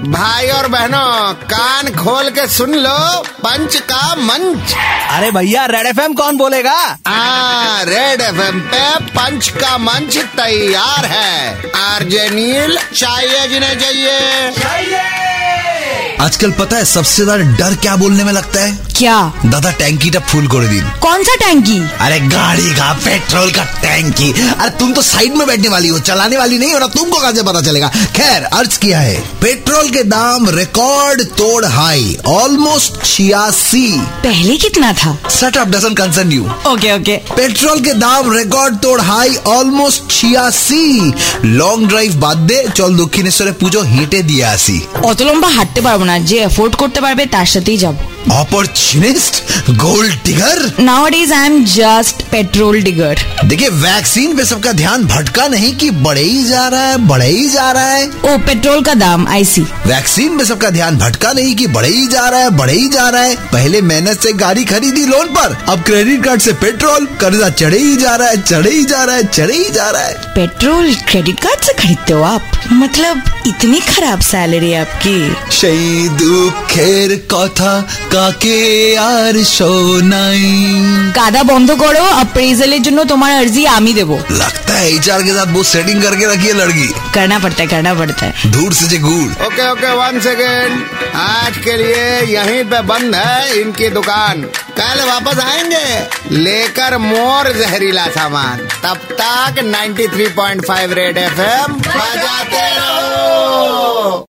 भाई और बहनों कान खोल के सुन लो पंच का मंच। अरे भैया रेड एफएम कौन बोलेगा? आ, रेड एफएम पे पंच का मंच तैयार है। आरजे नील चाहिए जिन्हें चाहिए। आजकल पता है सबसे ज़्यादा डर क्या बोलने में लगता है? क्या दादा टैंकी टा फुल कर दिन कौन सा टैंकी अरे गाड़ी का पेट्रोल का टैंकी अरे तुम तो साइड में बैठने वाली हो चलाने वाली नहीं हो ना तुमको कहां से पता चलेगा खैर अर्ज किया है पेट्रोल के दाम रिकॉर्ड तोड़ हाई ऑलमोस्ट छियासी पहले कितना था set up doesn't concern you okay okay petrol के दाम রেকর্ড তোর হাই অলমোস্ট ছিয়াশি লং ড্রাইভ বাদ দে চল দক্ষিণেশ্বরে পুজো হেঁটে দিয়ে আসি অত লম্বা হাঁটতে পারবো না যে এফোর্ড করতে পারবে তার সাথেই যাব Opportunist gold digger nowadays I am just petrol digger देखिए वैक्सीन पे सबका ध्यान भटका नहीं कि बढ़े ही जा रहा है बढ़े ही जा रहा है। ओ पेट्रोल का दाम आई सी वैक्सीन पे सबका ध्यान भटका नहीं कि बढ़े ही जा रहा है बढ़े ही जा रहा है। पहले मेहनत से गाड़ी खरीदी लोन पर अब क्रेडिट कार्ड से पेट्रोल कर्जा चढ़े ही जा रहा है चढ़े ही जा रहा है चढ़े ही जा रहा है। पेट्रोल क्रेडिट कार्ड से खरीदते हो आप? मतलब इतनी खराब सैलरी है आपकी সেই দুঃখের কথা কাকে আর শোনাই কাদা বন্ধ করো अप्रेजल জন্য তোমার अर्जी আমি দেবো लगता है एचआर के साथ बहुत सेटिंग करके रखी है लड़की करना पड़ता है करना पड़ता है दूर से जे गुड़ ओके ओके वन सेकेंड आज के लिए यहीं पे बंद है इनकी दुकान। कल वापस आएँगे। लेकर मोर जहरीला सामान। तब तक 93.5 रेड एफएम बजाते रहो।